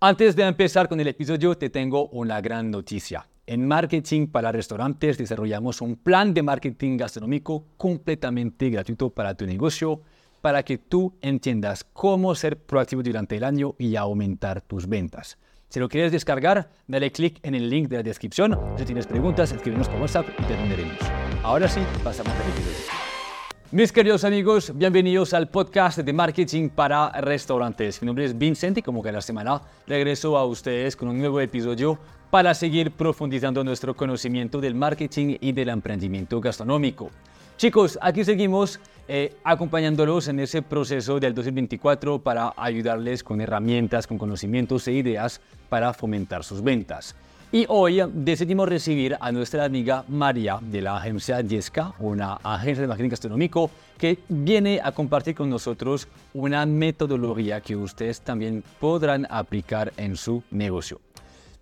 Antes de empezar con el episodio, te tengo una gran noticia. En Marketing para Restaurantes desarrollamos un plan de marketing gastronómico completamente gratuito para tu negocio, para que tú entiendas cómo ser proactivo durante el año y aumentar tus ventas. Si lo quieres descargar, dale clic en el link de la descripción. Si tienes preguntas, escríbenos por WhatsApp y te atenderemos. Ahora sí, pasamos al episodio. Mis queridos amigos, bienvenidos al podcast de marketing para restaurantes. Mi nombre es Vincent y como cada semana regreso a ustedes con un nuevo episodio para seguir profundizando nuestro conocimiento del marketing y del emprendimiento gastronómico. Chicos, aquí seguimos eh, acompañándolos en ese proceso del 2024 para ayudarles con herramientas, con conocimientos e ideas para fomentar sus ventas. Y hoy decidimos recibir a nuestra amiga María de la agencia Yesca, una agencia de marketing gastronómico que viene a compartir con nosotros una metodología que ustedes también podrán aplicar en su negocio.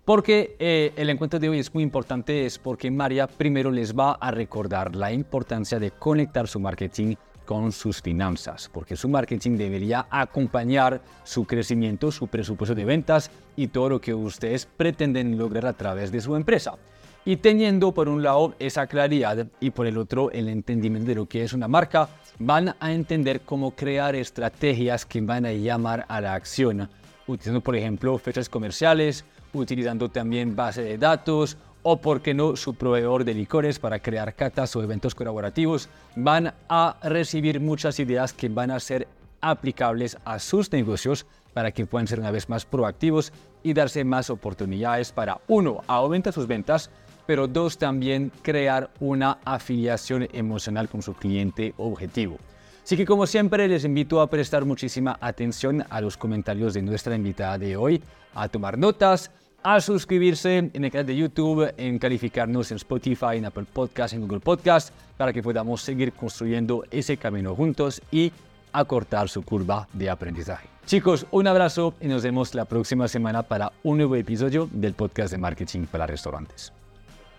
Porque eh, el encuentro de hoy es muy importante, es porque María primero les va a recordar la importancia de conectar su marketing con sus finanzas, porque su marketing debería acompañar su crecimiento, su presupuesto de ventas y todo lo que ustedes pretenden lograr a través de su empresa. Y teniendo por un lado esa claridad y por el otro el entendimiento de lo que es una marca, van a entender cómo crear estrategias que van a llamar a la acción, utilizando por ejemplo fechas comerciales, utilizando también base de datos, o, por qué no, su proveedor de licores para crear catas o eventos colaborativos, van a recibir muchas ideas que van a ser aplicables a sus negocios para que puedan ser una vez más proactivos y darse más oportunidades para, uno, aumentar sus ventas, pero dos, también crear una afiliación emocional con su cliente objetivo. Así que como siempre les invito a prestar muchísima atención a los comentarios de nuestra invitada de hoy, a tomar notas, a suscribirse en el canal de YouTube, en calificarnos en Spotify, en Apple Podcast, en Google Podcast, para que podamos seguir construyendo ese camino juntos y acortar su curva de aprendizaje. Chicos, un abrazo y nos vemos la próxima semana para un nuevo episodio del podcast de marketing para restaurantes.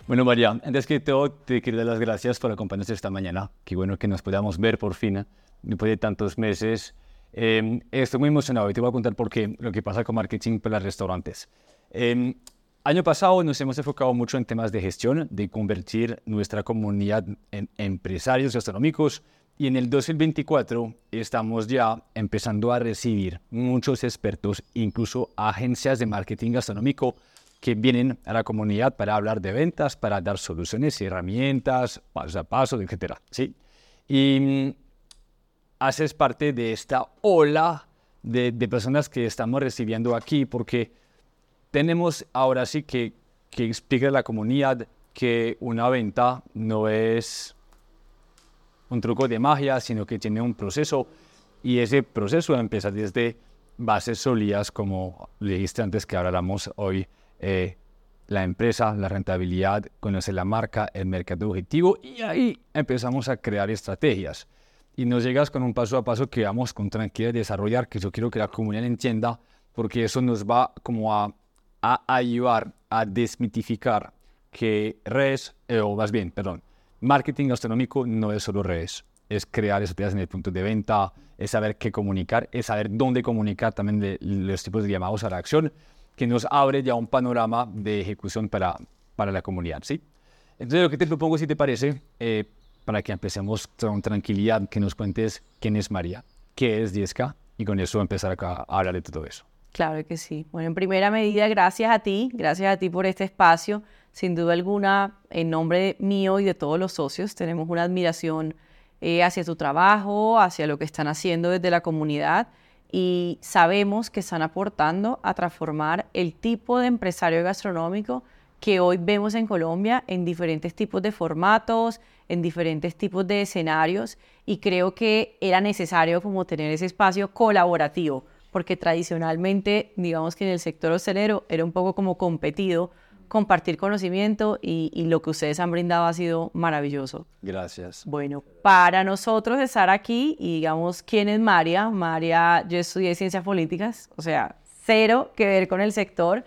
Bueno, María, antes que todo, te quiero dar las gracias por acompañarnos esta mañana. Qué bueno que nos podamos ver por fin, después de tantos meses. Eh, estoy muy emocionado y te voy a contar por qué, lo que pasa con marketing para restaurantes. Eh, año pasado nos hemos enfocado mucho en temas de gestión, de convertir nuestra comunidad en empresarios gastronómicos y en el 2024 estamos ya empezando a recibir muchos expertos, incluso agencias de marketing gastronómico que vienen a la comunidad para hablar de ventas, para dar soluciones y herramientas, paso a paso, etc. ¿sí? Y mm, haces parte de esta ola de, de personas que estamos recibiendo aquí porque tenemos ahora sí que, que explicar a la comunidad que una venta no es un truco de magia, sino que tiene un proceso y ese proceso empieza desde bases sólidas, como dijiste antes que hablamos hoy, eh, la empresa, la rentabilidad, conocer la marca, el mercado objetivo y ahí empezamos a crear estrategias. Y nos llegas con un paso a paso que vamos con tranquilidad a desarrollar, que yo quiero que la comunidad entienda, porque eso nos va como a a ayudar a desmitificar que redes, eh, o más bien, perdón, marketing gastronómico no es solo redes, es crear estrategias en el punto de venta, es saber qué comunicar, es saber dónde comunicar también de los tipos de llamados a la acción, que nos abre ya un panorama de ejecución para, para la comunidad, ¿sí? Entonces lo que te propongo, si te parece, eh, para que empecemos con tranquilidad, que nos cuentes quién es María, qué es 10K, y con eso empezar a hablar de todo eso. Claro que sí. Bueno, en primera medida, gracias a ti, gracias a ti por este espacio. Sin duda alguna, en nombre mío y de todos los socios, tenemos una admiración eh, hacia tu trabajo, hacia lo que están haciendo desde la comunidad y sabemos que están aportando a transformar el tipo de empresario gastronómico que hoy vemos en Colombia en diferentes tipos de formatos, en diferentes tipos de escenarios y creo que era necesario como tener ese espacio colaborativo porque tradicionalmente, digamos que en el sector hostelero era un poco como competido compartir conocimiento y, lo que ustedes han brindado ha sido maravilloso. Gracias. Bueno, para nosotros estar aquí y digamos, ¿quién es María? María, yo estudié ciencias políticas, o sea, cero que ver con el sector.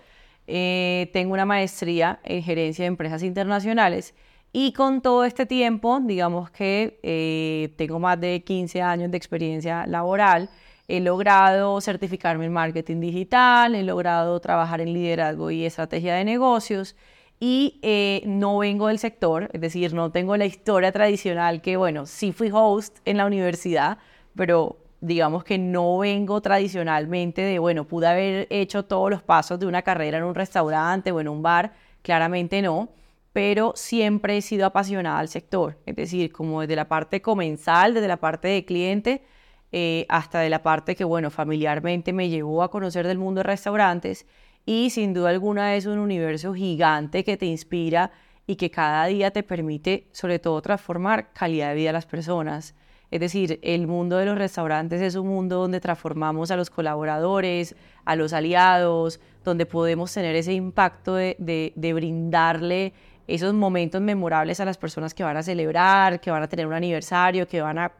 Eh, tengo una maestría en gerencia de empresas internacionales y con todo este tiempo, digamos que eh, tengo más de 15 años de experiencia laboral he logrado certificarme en marketing digital, he logrado trabajar en liderazgo y estrategia de negocios y eh, no vengo del sector, es decir, no tengo la historia tradicional que, bueno, sí fui host en la universidad, pero digamos que no vengo tradicionalmente de, bueno, pude haber hecho todos los pasos de una carrera en un restaurante o en un bar, claramente no, pero siempre he sido apasionada al sector, es decir, como desde la parte comensal, desde la parte de cliente, eh, hasta de la parte que, bueno, familiarmente me llevó a conocer del mundo de restaurantes y sin duda alguna es un universo gigante que te inspira y que cada día te permite sobre todo transformar calidad de vida a las personas. Es decir, el mundo de los restaurantes es un mundo donde transformamos a los colaboradores, a los aliados, donde podemos tener ese impacto de, brindarle esos momentos memorables a las personas que van a celebrar, que van a tener un aniversario, que van a,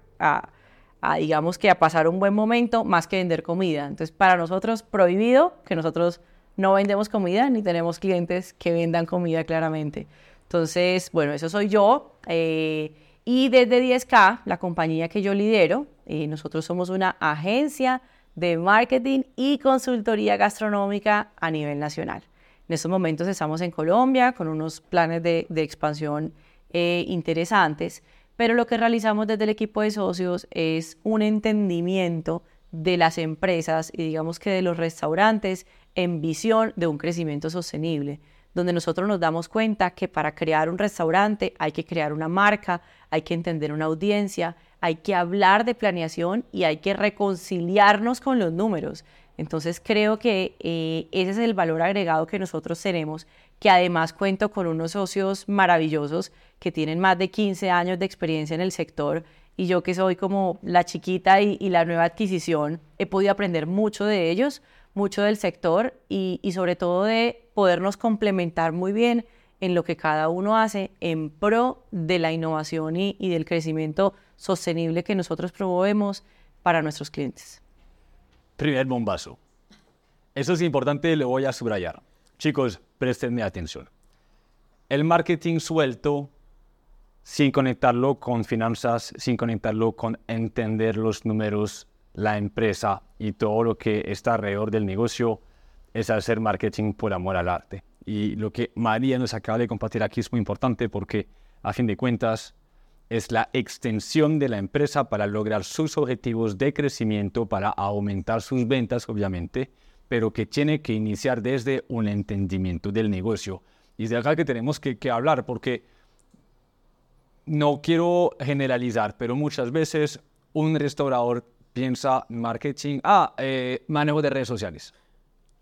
digamos que a pasar un buen momento, más que vender comida. Entonces, para nosotros, prohibido que nosotros no vendemos comida ni tenemos clientes que vendan comida claramente. Entonces, bueno, eso soy yo. Eh, y desde 10K, la compañía que yo lidero, eh, nosotros somos una agencia de marketing y consultoría gastronómica a nivel nacional. En estos momentos estamos en Colombia con unos planes de, expansión eh, interesantes, pero lo que realizamos desde el equipo de socios es un entendimiento de las empresas y digamos que de los restaurantes en visión de un crecimiento sostenible donde nosotros nos damos cuenta que para crear un restaurante hay que crear una marca, hay que entender una audiencia, hay que hablar de planeación y hay que reconciliarnos con los números. Entonces creo que eh, ese es el valor agregado que nosotros tenemos, que además cuento con unos socios maravillosos que tienen más de 15 años de experiencia en el sector y yo que soy como la chiquita y la nueva adquisición, he podido aprender mucho de ellos mucho del sector y, sobre todo de podernos complementar muy bien en lo que cada uno hace en pro de la innovación y, y del crecimiento sostenible que nosotros promovemos para nuestros clientes. Primer bombazo. Eso es importante, lo voy a subrayar. Chicos, prestenme atención. El marketing suelto, sin conectarlo con finanzas, sin conectarlo con entender los números la empresa y todo lo que está alrededor del negocio es hacer marketing por amor al arte. Y lo que María nos acaba de compartir aquí es muy importante porque, a fin de cuentas, es la extensión de la empresa para lograr sus objetivos de crecimiento, para aumentar sus ventas, obviamente, pero que tiene que iniciar desde un entendimiento del negocio. Y es de acá que tenemos que, que hablar, porque no quiero generalizar, pero muchas veces un restaurador piensa marketing, ah, eh, manejo de redes sociales.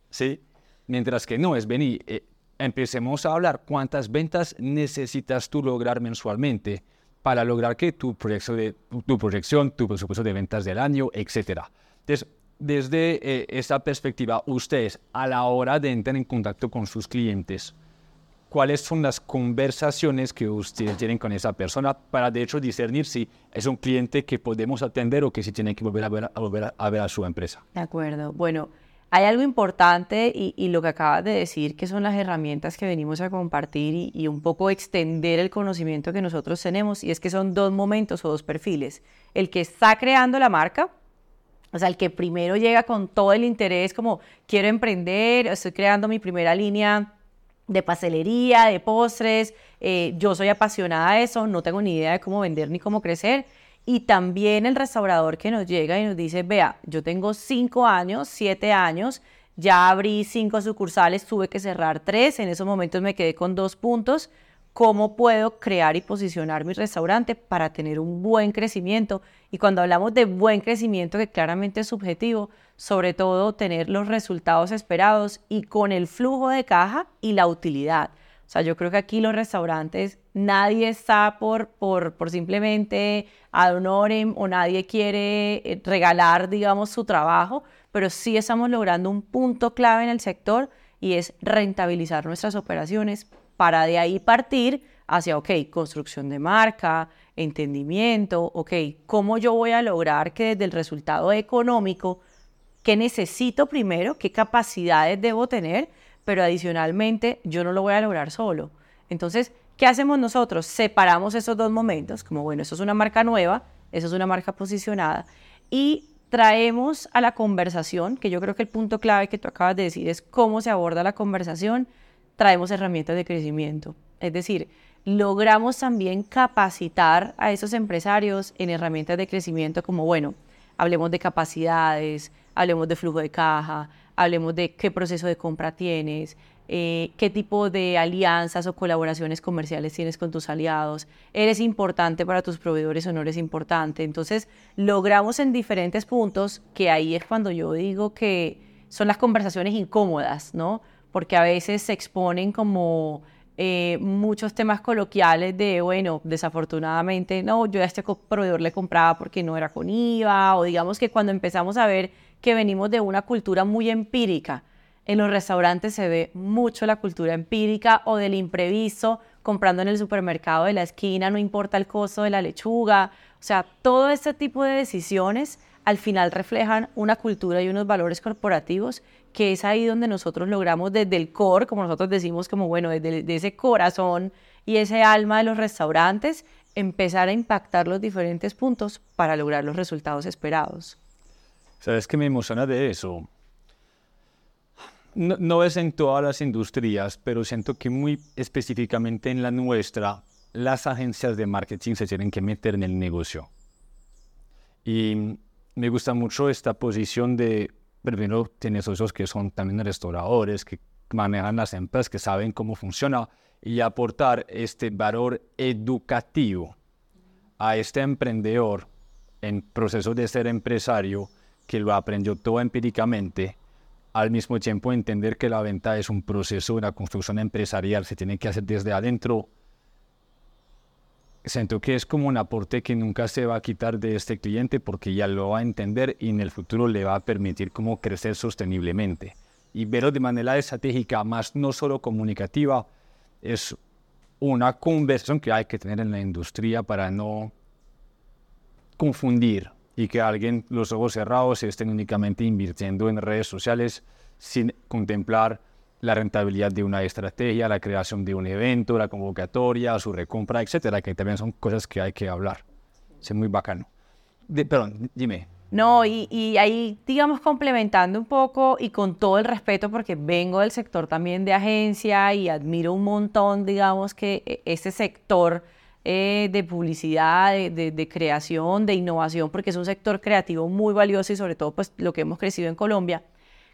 ¿Sí? Mientras que no, es venir, eh, empecemos a hablar cuántas ventas necesitas tú lograr mensualmente para lograr que tu, proyección, de, tu proyección, tu presupuesto de ventas del año, etc. Entonces, desde eh, esa perspectiva, ustedes a la hora de entrar en contacto con sus clientes, cuáles son las conversaciones que ustedes tienen con esa persona para de hecho discernir si es un cliente que podemos atender o que si tiene que volver a ver a, su empresa. De acuerdo. Bueno, hay algo importante y, lo que acabas de decir, que son las herramientas que venimos a compartir y, y, un poco extender el conocimiento que nosotros tenemos, y es que son dos momentos o dos perfiles. El que está creando la marca, o sea, el que primero llega con todo el interés, como quiero emprender, estoy creando mi primera línea de pastelería, de postres. Eh, yo soy apasionada de eso, no tengo ni idea de cómo vender ni cómo crecer. Y también el restaurador que nos llega y nos dice, vea, yo tengo cinco años, siete años, ya abrí cinco sucursales, tuve que cerrar tres, en esos momentos me quedé con dos puntos. ¿Cómo puedo crear y posicionar mi restaurante para tener un buen crecimiento? Y cuando hablamos de buen crecimiento, que claramente es subjetivo, sobre todo tener los resultados esperados y con el flujo de caja y la utilidad. O sea, yo creo que aquí los restaurantes, nadie está por, por, por simplemente ad honorem o nadie quiere eh, regalar, digamos, su trabajo, pero sí estamos logrando un punto clave en el sector y es rentabilizar nuestras operaciones para de ahí partir hacia, ok, construcción de marca, entendimiento, ok, ¿cómo yo voy a lograr que desde el resultado económico qué necesito primero, qué capacidades debo tener, pero adicionalmente yo no lo voy a lograr solo. Entonces, ¿qué hacemos nosotros? Separamos esos dos momentos, como bueno, eso es una marca nueva, eso es una marca posicionada, y traemos a la conversación, que yo creo que el punto clave que tú acabas de decir es cómo se aborda la conversación, traemos herramientas de crecimiento. Es decir, logramos también capacitar a esos empresarios en herramientas de crecimiento como, bueno, hablemos de capacidades, hablemos de flujo de caja, hablemos de qué proceso de compra tienes, eh, qué tipo de alianzas o colaboraciones comerciales tienes con tus aliados, eres importante para tus proveedores o no eres importante. Entonces, logramos en diferentes puntos que ahí es cuando yo digo que son las conversaciones incómodas, ¿no? Porque a veces se exponen como eh, muchos temas coloquiales de, bueno, desafortunadamente, no, yo a este proveedor le compraba porque no era con IVA, o digamos que cuando empezamos a ver que venimos de una cultura muy empírica, en los restaurantes se ve mucho la cultura empírica o del imprevisto, comprando en el supermercado de la esquina, no importa el costo de la lechuga, o sea, todo este tipo de decisiones al final reflejan una cultura y unos valores corporativos que es ahí donde nosotros logramos desde el core, como nosotros decimos, como bueno, desde ese corazón y ese alma de los restaurantes, empezar a impactar los diferentes puntos para lograr los resultados esperados. ¿Sabes qué me emociona de eso? No, no, es en todas las industrias, pero siento que muy específicamente en la nuestra, las agencias de marketing se tienen que meter en el negocio. Y me gusta mucho esta posición de primero tienes socios que son también restauradores, que manejan las empresas, que saben cómo funciona y aportar este valor educativo a este emprendedor en proceso de ser empresario que lo aprendió todo empíricamente, al mismo tiempo entender que la venta es un proceso, una construcción empresarial, se tiene que hacer desde adentro siento que es como un aporte que nunca se va a quitar de este cliente porque ya lo va a entender y en el futuro le va a permitir cómo crecer sosteniblemente. Y verlo de manera estratégica, más no solo comunicativa, es una conversación que hay que tener en la industria para no confundir y que alguien los ojos cerrados estén únicamente invirtiendo en redes sociales sin contemplar la rentabilidad de una estrategia, la creación de un evento, la convocatoria, su recompra, etcétera, que también son cosas que hay que hablar. Es muy bacano. perdón, dime. No, y, y, ahí, digamos, complementando un poco y con todo el respeto, porque vengo del sector también de agencia y admiro un montón, digamos, que e, ese sector eh, de publicidad, de, de, creación, de innovación, porque es un sector creativo muy valioso y sobre todo, pues, lo que hemos crecido en Colombia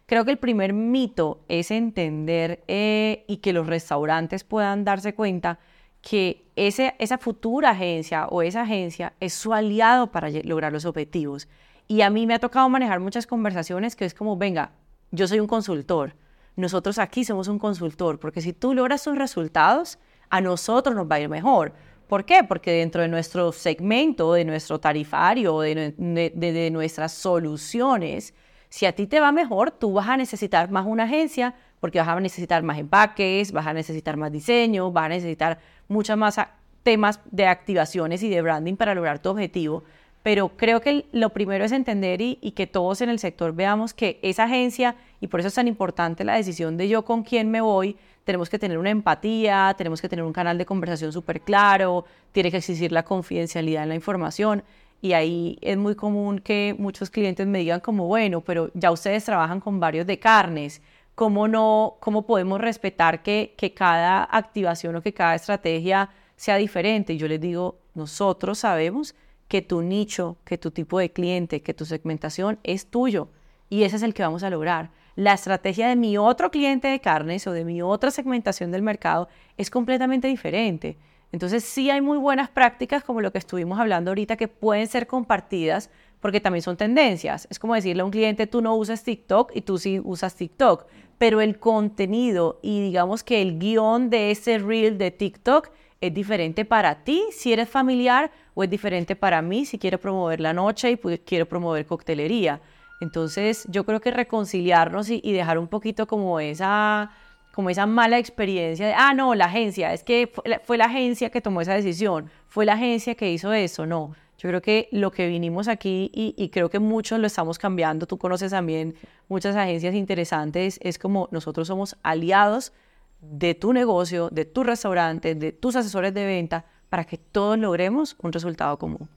Creo que el primer mito es entender eh, y que los restaurantes puedan darse cuenta que ese, esa futura agencia o esa agencia es su aliado para lograr los objetivos. Y a mí me ha tocado manejar muchas conversaciones que es como, venga, yo soy un consultor, nosotros aquí somos un consultor, porque si tú logras tus resultados, a nosotros nos va a ir mejor. ¿Por qué? Porque dentro de nuestro segmento, de nuestro tarifario, de, de nuestras soluciones, si a ti te va mejor, tú vas a necesitar más una agencia porque vas a necesitar más empaques, vas a necesitar más diseño, vas a necesitar muchas más temas de activaciones y de branding para lograr tu objetivo. Pero creo que lo primero es entender y, y, que todos en el sector veamos que esa agencia, y por eso es tan importante la decisión de yo con quién me voy, tenemos que tener una empatía, tenemos que tener un canal de conversación súper claro, tiene que existir la confidencialidad en la información y ahí es muy común que muchos clientes me digan como, bueno, pero ya ustedes trabajan con varios de carnes, ¿cómo, no, cómo podemos respetar que, que cada activación o que cada estrategia sea diferente? Y yo les digo, nosotros sabemos que tu nicho, que tu tipo de cliente, que tu segmentación es tuyo y ese es el que vamos a lograr. La estrategia de mi otro cliente de carnes o de mi otra segmentación del mercado es completamente diferente. Entonces sí hay muy buenas prácticas como lo que estuvimos hablando ahorita que pueden ser compartidas porque también son tendencias. Es como decirle a un cliente, tú no usas TikTok y tú sí usas TikTok, pero el contenido y digamos que el guion de ese reel de TikTok es diferente para ti si eres familiar o es diferente para mí si quiero promover la noche y quiero promover coctelería. Entonces yo creo que reconciliarnos y dejar un poquito como esa como esa mala experiencia de, ah, no, la agencia, es que fue la, agencia que tomó esa decisión, fue la agencia que hizo eso, no. Yo creo que lo que vinimos aquí y, creo que muchos lo estamos cambiando, tú conoces también muchas agencias interesantes, es como nosotros somos aliados de tu negocio, de tu restaurante, de tus asesores de venta, para que todos logremos un resultado común.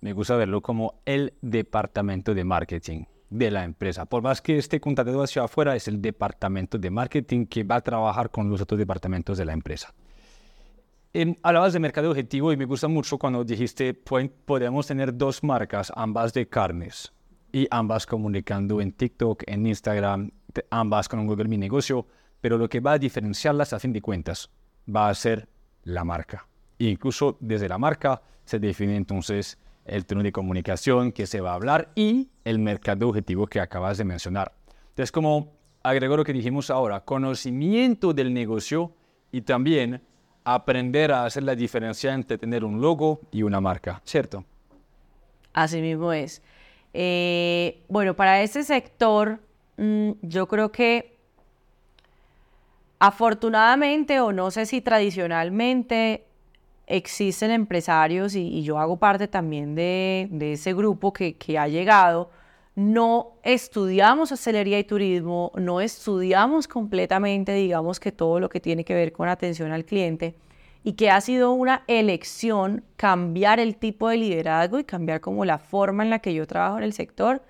me gusta verlo como el departamento de marketing de la empresa. Por más que esté contratado hacia afuera, es el departamento de marketing que va a trabajar con los otros departamentos de la empresa. Eh, hablabas de mercado objetivo y me gusta mucho cuando dijiste podemos tener dos marcas, ambas de carnes y ambas comunicando en TikTok, en Instagram, ambas con un Google Mi Negocio, pero lo que va a diferenciarlas a fin de cuentas va a ser la marca. E incluso desde la marca se define entonces el tono de comunicación que se va a hablar y el mercado objetivo que acabas de mencionar. Entonces, como agrego lo que dijimos ahora, conocimiento del negocio y también aprender a hacer la diferencia entre tener un logo y una marca, ¿cierto? Así mismo es. Eh, bueno, para ese sector, mm, yo creo que afortunadamente, o no sé si tradicionalmente, existen empresarios, y, yo hago parte también de, ese grupo que, ha llegado, no estudiamos hostelería y turismo, no estudiamos completamente, digamos que todo lo que tiene que ver con atención al cliente y que ha sido una elección cambiar el tipo de liderazgo y cambiar como la forma en la que yo trabajo en el sector,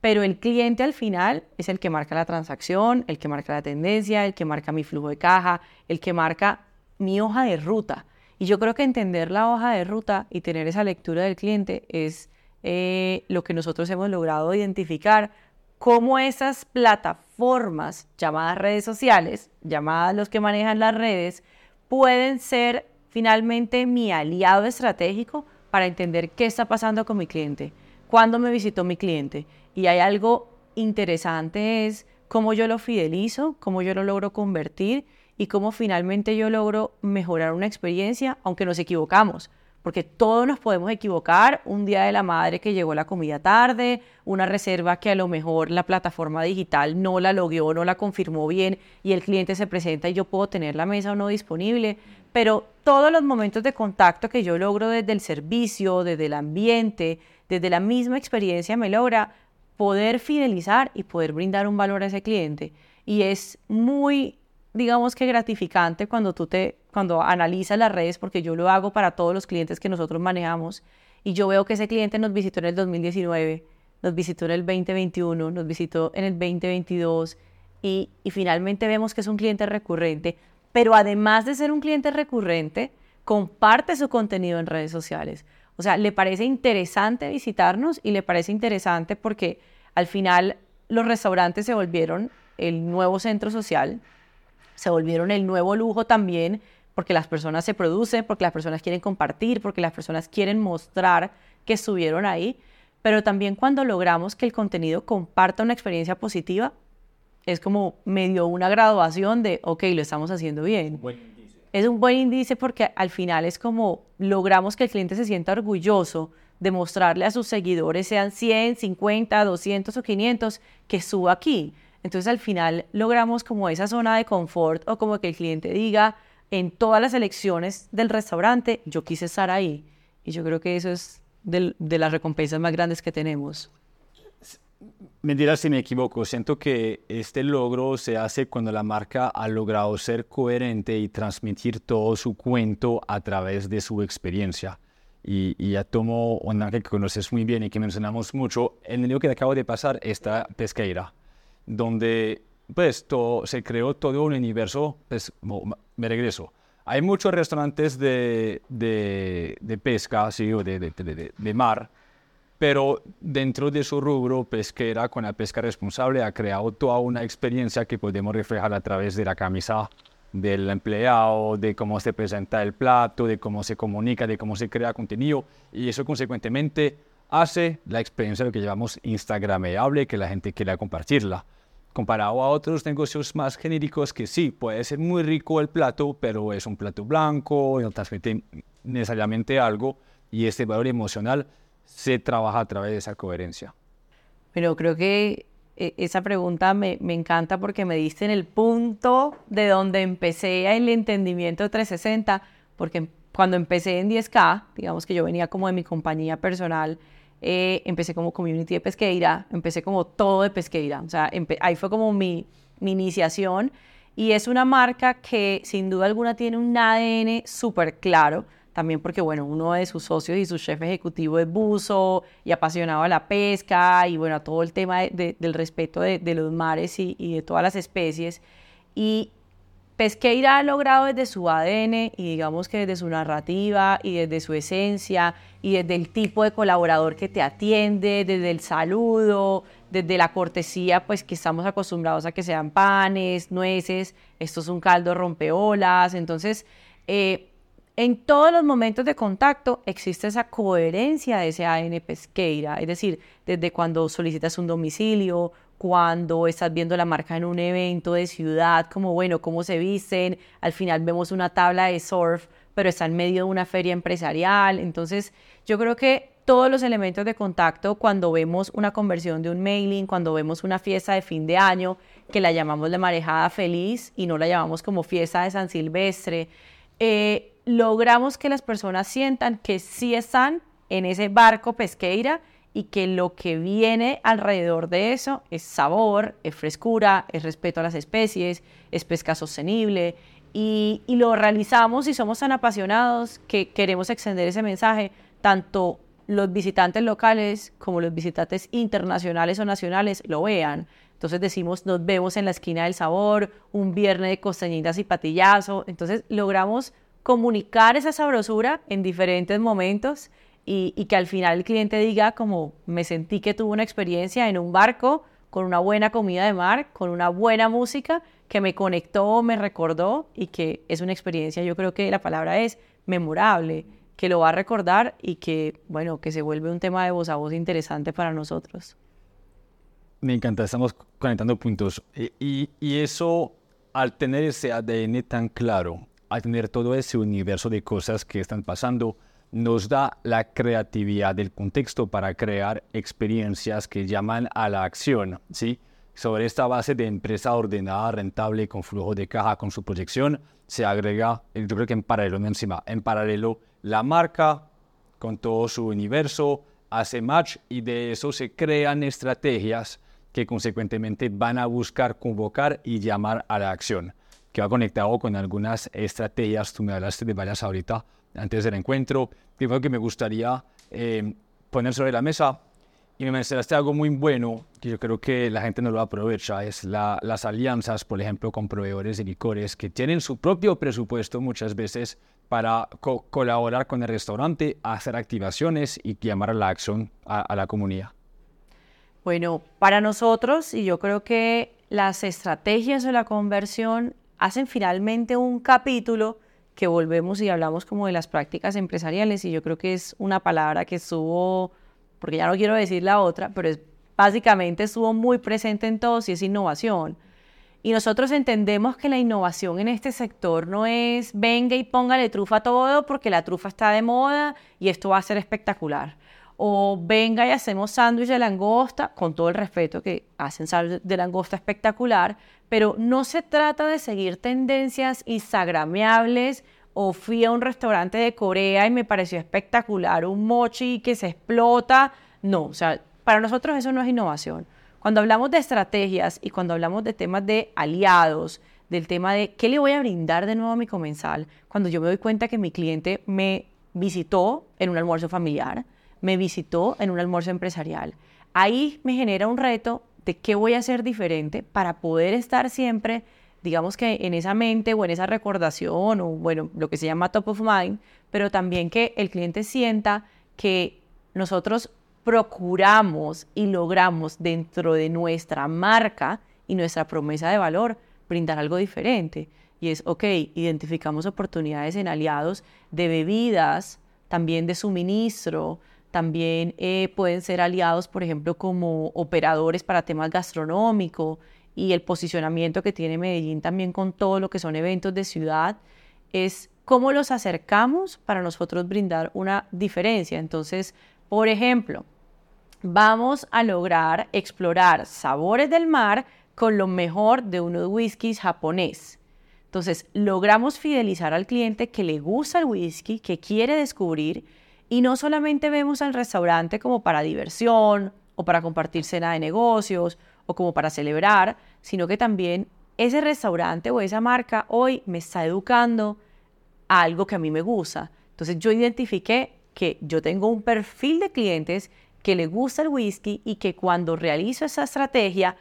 pero el cliente al final es el que marca la transacción, el que marca la tendencia, el que marca mi flujo de caja, el que marca mi hoja de ruta. Y yo creo que entender la hoja de ruta y tener esa lectura del cliente es eh, lo que nosotros hemos logrado identificar, cómo esas plataformas llamadas redes sociales, llamadas los que manejan las redes, pueden ser finalmente mi aliado estratégico para entender qué está pasando con mi cliente, cuándo me visitó mi cliente. Y hay algo interesante es cómo yo lo fidelizo, cómo yo lo logro convertir y cómo finalmente yo logro mejorar una experiencia, aunque nos equivocamos porque todos nos podemos equivocar, un día de la madre que llegó la comida tarde, una reserva que a lo mejor la plataforma digital no la logueó, no la confirmó bien y el cliente se presenta y yo puedo tener la mesa o no disponible, pero todos los momentos de contacto que yo logro desde el servicio, desde el ambiente, desde la misma experiencia me logra poder fidelizar y poder brindar un valor a ese cliente. Y es muy digamos que gratificante cuando tú te, cuando analizas las redes, porque yo lo hago para todos los clientes que nosotros manejamos, y yo veo que ese cliente nos visitó en el 2019, nos visitó en el 2021, nos visitó en el 2022, y, y finalmente vemos que es un cliente recurrente, pero además de ser un cliente recurrente, comparte su contenido en redes sociales. O sea, le parece interesante visitarnos y le parece interesante porque al final los restaurantes se volvieron el nuevo centro social, se volvieron el nuevo lujo también porque las personas se producen, porque las personas quieren compartir, porque las personas quieren mostrar que estuvieron ahí, pero también cuando logramos que el contenido comparta una experiencia positiva, es como medio una graduación de, ok, lo estamos haciendo bien. es un buen índice porque al final es como logramos que el cliente se sienta orgulloso de mostrarle a sus seguidores, sean 100, 50, 200 o 500, que suba aquí. Entonces al final logramos como esa zona de confort o como que el cliente diga en todas las elecciones del restaurante, yo quise estar ahí. Y yo creo que eso es de, las recompensas más grandes que tenemos. Me dirás si me equivoco, siento que este logro se hace cuando la marca ha logrado ser coherente y transmitir todo su cuento a través de su experiencia. Y, ya tomo una que conoces muy bien y que mencionamos mucho, el niño que acabo de pasar, esta pesqueira donde pues todo, se creó todo un universo, pues me regreso. Hay muchos restaurantes de, de, pesca, sí, o de, de, mar, pero dentro de su rubro pesquera con la pesca responsable ha creado toda una experiencia que podemos reflejar a través de la camisa del empleado, de cómo se presenta el plato, de cómo se comunica, de cómo se crea contenido y eso consecuentemente hace la experiencia de lo que llamamos instagramable, que la gente quiera compartirla comparado a otros negocios más genéricos que sí, puede ser muy rico el plato, pero es un plato blanco, no transmite necesariamente algo y este valor emocional se trabaja a través de esa coherencia. Pero creo que eh, esa pregunta me, me, encanta porque me diste en el punto de donde empecé el entendimiento 360, porque cuando empecé en 10K, digamos que yo venía como de mi compañía personal, eh, empecé como community de pesqueira, empecé como todo de pesqueira, o sea, ahí fue como mi, mi iniciación y es una marca que sin duda alguna tiene un ADN súper claro, también porque, bueno, uno de sus socios y su jefe ejecutivo es buzo y apasionado a la pesca y, bueno, a todo el tema del respeto de, los mares y, y, de todas las especies. Y Pesqueira ha logrado desde su ADN y digamos que desde su narrativa y desde su esencia y desde el tipo de colaborador que te atiende, desde el saludo, desde la cortesía, pues que estamos acostumbrados a que sean panes, nueces, esto es un caldo rompeolas, entonces eh, en todos los momentos de contacto existe esa coherencia de ese ADN pesqueira, es decir, desde cuando solicitas un domicilio, cuando estás viendo la marca en un evento de ciudad, como bueno, cómo se visten, al final vemos una tabla de surf, pero está en medio de una feria empresarial, entonces yo creo que todos los elementos de contacto cuando vemos una conversión de un mailing, cuando vemos una fiesta de fin de año, que la llamamos de marejada feliz y no la llamamos como fiesta de San Silvestre, eh, logramos que las personas sientan que sí están en ese barco pesqueira y que lo que viene alrededor de eso es sabor, es frescura, es respeto a las especies, es pesca sostenible y, y lo realizamos y somos tan apasionados que queremos extender ese mensaje tanto los visitantes locales como los visitantes internacionales o nacionales lo vean. Entonces decimos, nos vemos en la esquina del sabor, un viernes de costañitas y patillazo. Entonces logramos comunicar esa sabrosura en diferentes momentos y, que al final el cliente diga como me sentí que tuvo una experiencia en un barco con una buena comida de mar, con una buena música que me conectó, me recordó y que es una experiencia, yo creo que la palabra es memorable que lo va a recordar y que, bueno, que se vuelve un tema de voz a voz interesante para nosotros. Me encanta, estamos conectando puntos. Y, y, eso, al tener ese ADN tan claro, al tener todo ese universo de cosas que están pasando, nos da la creatividad del contexto para crear experiencias que llaman a la acción, ¿sí? Sobre esta base de empresa ordenada, rentable, con flujo de caja, con su proyección, se agrega, yo creo que en paralelo, no encima, en paralelo, la marca con todo su universo hace match y de eso se crean estrategias que consecuentemente van a buscar convocar y llamar a la acción, que va conectado con algunas estrategias, tú me hablaste de varias ahorita antes del encuentro, que que me gustaría eh, poner sobre la mesa y me mencionaste algo muy bueno que yo creo que la gente no lo aprovecha, es las alianzas, por ejemplo, con proveedores de licores que tienen su propio presupuesto muchas veces para colaborar con el restaurante, hacer activaciones y llamar a la acción a, la comunidad. Bueno, para nosotros, y yo creo que las estrategias de la conversión hacen finalmente un capítulo que volvemos y hablamos como de las prácticas empresariales, y yo creo que es una palabra que estuvo porque ya no quiero decir la otra, pero es, básicamente estuvo muy presente en todos y es innovación. Y nosotros entendemos que la innovación en este sector no es venga y póngale trufa a todo porque la trufa está de moda y esto va a ser espectacular. O venga y hacemos sándwich de langosta, con todo el respeto que hacen sándwich de langosta espectacular, pero no se trata de seguir tendencias instagrameables o fui a un restaurante de Corea y me pareció espectacular un mochi que se explota. No, o sea, para nosotros eso no es innovación. Cuando hablamos de estrategias y cuando hablamos de temas de aliados, del tema de qué le voy a brindar de nuevo a mi comensal, cuando yo me doy cuenta que mi cliente me visitó en un almuerzo familiar, me visitó en un almuerzo empresarial, ahí me genera un reto de qué voy a hacer diferente para poder estar siempre digamos que en esa mente o en esa recordación o bueno, lo que se llama top of mind, pero también que el cliente sienta que nosotros procuramos y logramos dentro de nuestra marca y nuestra promesa de valor brindar algo diferente. Y es, ok, identificamos oportunidades en aliados de bebidas, también de suministro, también eh, pueden ser aliados, por ejemplo, como operadores para temas gastronómicos, y el posicionamiento que tiene Medellín también con todo lo que son eventos de ciudad, es cómo los acercamos para nosotros brindar una diferencia. Entonces, por ejemplo, vamos a lograr explorar sabores del mar con lo mejor de unos whiskies japonés. Entonces, logramos fidelizar al cliente que le gusta el whisky, que quiere descubrir, y no solamente vemos al restaurante como para diversión o para compartir cena de negocios o como para celebrar, sino que también ese restaurante o esa marca hoy me está educando a algo que a mí me gusta, Entonces yo identifiqué que yo tengo un perfil de clientes que le gusta el whisky y que cuando realizo esa estrategia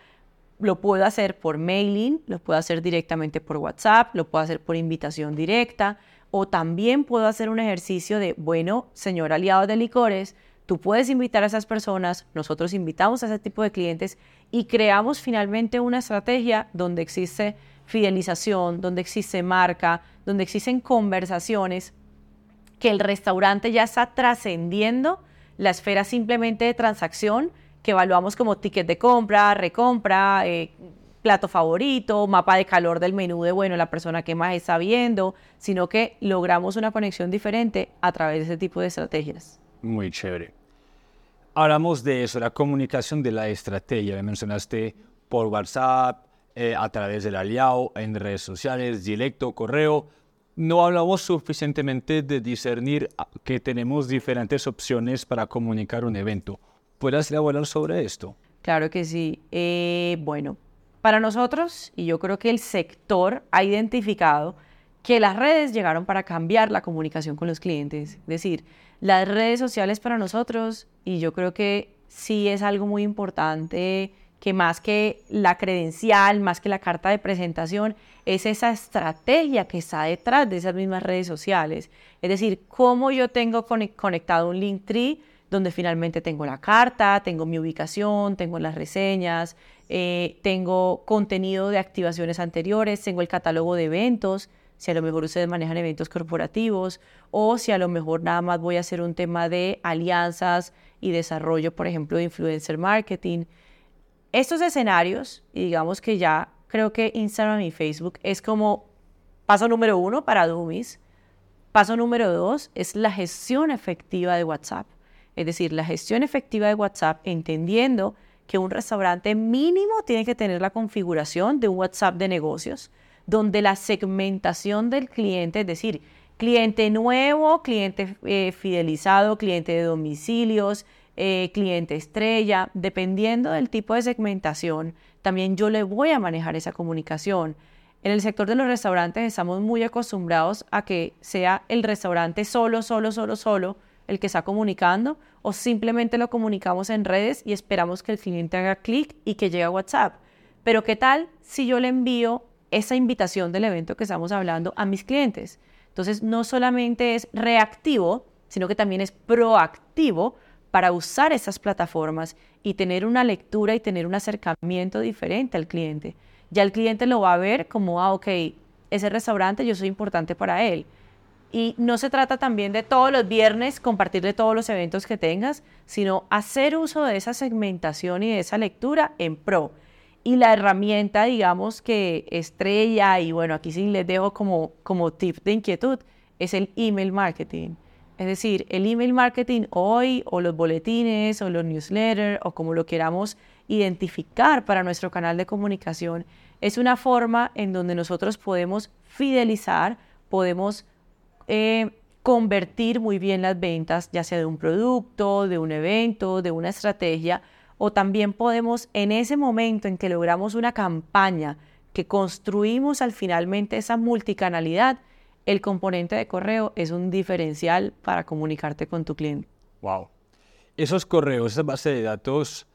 lo puedo hacer por mailing, lo puedo hacer directamente por WhatsApp, lo puedo hacer por invitación directa o también puedo hacer un ejercicio de, bueno, señor aliado de licores, tú puedes invitar a esas personas, nosotros invitamos a ese tipo de clientes y creamos finalmente una estrategia donde existe fidelización, donde existe marca, donde existen conversaciones que el restaurante ya está trascendiendo la esfera simplemente de transacción que evaluamos como ticket de compra, recompra, eh, plato favorito, mapa de calor del menú de, bueno, la persona que más está viendo, sino que logramos una conexión diferente a través de ese tipo de estrategias. Muy chévere. Hablamos de eso, la comunicación de la estrategia. Me mencionaste por WhatsApp, eh, a través del aliado, en redes sociales, directo, correo. No hablamos suficientemente de discernir que tenemos diferentes opciones para comunicar un evento. ¿Puedes elaborar sobre esto? Claro que sí. Eh, bueno, para nosotros, y yo creo que el sector ha identificado que las redes llegaron para cambiar la comunicación con los clientes. Es decir, las redes sociales para nosotros, y yo creo que sí es algo muy importante, que más que la credencial, más que la carta de presentación, es esa estrategia que está detrás de esas mismas redes sociales. Es decir, cómo yo tengo conectado un Linktree donde finalmente tengo la carta, tengo mi ubicación, tengo las reseñas, eh, tengo contenido de activaciones anteriores, tengo el catálogo de eventos, si a lo mejor ustedes manejan eventos corporativos o si a lo mejor nada más voy a hacer un tema de alianzas y desarrollo, por ejemplo, de influencer marketing. Estos escenarios, y digamos que ya creo que Instagram y Facebook es como paso número uno para Dummies. Paso número dos es la gestión efectiva de WhatsApp. Es decir, la gestión efectiva de WhatsApp entendiendo que un restaurante mínimo tiene que tener la configuración de un WhatsApp de negocios, donde la segmentación del cliente, es decir, cliente nuevo, cliente eh, fidelizado, cliente de domicilios, eh, cliente estrella, dependiendo del tipo de segmentación, también yo le voy a manejar esa comunicación. En el sector de los restaurantes estamos muy acostumbrados a que sea el restaurante solo, solo, solo, solo el que está comunicando o simplemente lo comunicamos en redes y esperamos que el cliente haga clic y que llegue a WhatsApp. Pero ¿qué tal si yo le envío esa invitación del evento que estamos hablando a mis clientes? Entonces no solamente es reactivo, sino que también es proactivo para usar esas plataformas y tener una lectura y tener un acercamiento diferente al cliente. Ya el cliente lo va a ver como, ah, ok, ese restaurante yo soy importante para él y no se trata también de todos los viernes compartir de todos los eventos que tengas, sino hacer uso de esa segmentación y de esa lectura en pro. Y la herramienta, digamos, que estrella, y bueno, aquí sí les dejo como, como tip de inquietud, es el email marketing. Es decir, el email marketing hoy, o los boletines, o los newsletters, o como lo queramos identificar para nuestro canal de comunicación, es una forma en donde nosotros podemos fidelizar, podemos eh, convertir muy bien las ventas, ya sea de un producto, de un evento, de una estrategia, o también podemos en ese momento en que logramos una campaña, que construimos al finalmente esa multicanalidad, el componente de correo es un diferencial para comunicarte con tu cliente. Wow. Esos correos, esa base de datos,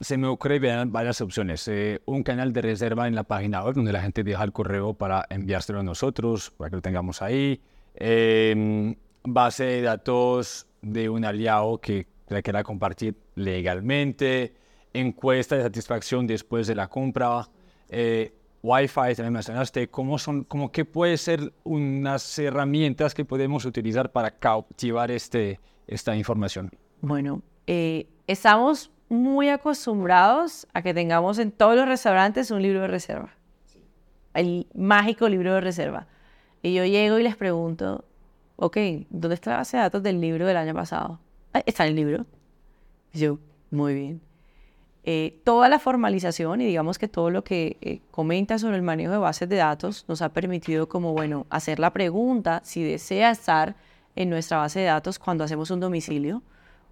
se me ocurren varias opciones. Eh, un canal de reserva en la página web donde la gente deja el correo para enviárselo a nosotros, para que lo tengamos ahí. Em, base de datos de un aliado que la quiera compartir legalmente, encuesta de satisfacción después de la compra, eh, Wi-Fi, también mencionaste, ¿cómo son, cómo qué puede ser unas herramientas que podemos utilizar para cautivar este, esta información? Bueno, eh, estamos muy acostumbrados a que tengamos en todos los restaurantes un libro de reserva. El mágico libro de reserva. Y yo llego y les pregunto, ok, ¿dónde está la base de datos del libro del año pasado? está en el libro. Yo, muy bien. Eh, toda la formalización y digamos que todo lo que eh, comenta sobre el manejo de bases de datos nos ha permitido como, bueno, hacer la pregunta si desea estar en nuestra base de datos cuando hacemos un domicilio,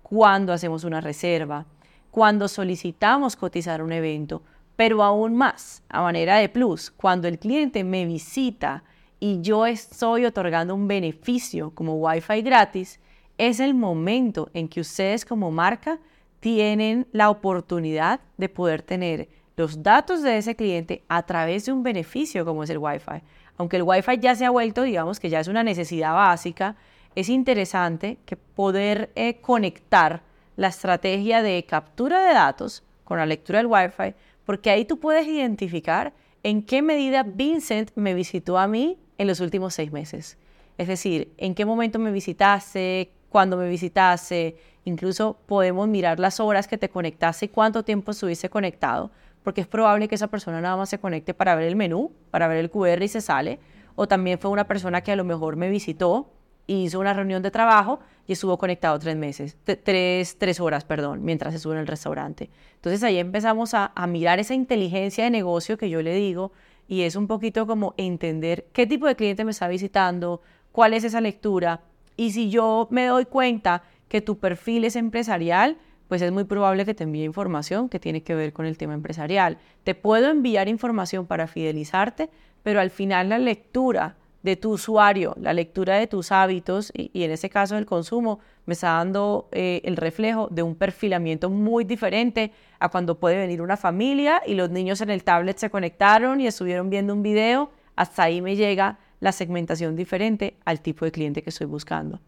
cuando hacemos una reserva, cuando solicitamos cotizar un evento, pero aún más, a manera de plus, cuando el cliente me visita y yo estoy otorgando un beneficio como Wi-Fi gratis, es el momento en que ustedes como marca tienen la oportunidad de poder tener los datos de ese cliente a través de un beneficio como es el Wi-Fi. Aunque el Wi-Fi ya se ha vuelto, digamos que ya es una necesidad básica, es interesante que poder eh, conectar la estrategia de captura de datos con la lectura del Wi-Fi, porque ahí tú puedes identificar en qué medida Vincent me visitó a mí en los últimos seis meses. Es decir, en qué momento me visitaste, cuándo me visitaste, incluso podemos mirar las horas que te conectaste y cuánto tiempo estuviste conectado, porque es probable que esa persona nada más se conecte para ver el menú, para ver el QR y se sale, o también fue una persona que a lo mejor me visitó y hizo una reunión de trabajo y estuvo conectado tres meses, tres, tres horas, perdón, mientras estuvo en el restaurante. Entonces ahí empezamos a, a mirar esa inteligencia de negocio que yo le digo y es un poquito como entender qué tipo de cliente me está visitando, cuál es esa lectura y si yo me doy cuenta que tu perfil es empresarial, pues es muy probable que te envíe información que tiene que ver con el tema empresarial. Te puedo enviar información para fidelizarte, pero al final la lectura de tu usuario, la lectura de tus hábitos y, en ese caso el consumo, me está dando eh, el reflejo de un perfilamiento muy diferente a cuando puede venir una familia y los niños en el tablet se conectaron y estuvieron viendo un video. Hasta ahí me llega la segmentación diferente al tipo de cliente que estoy buscando.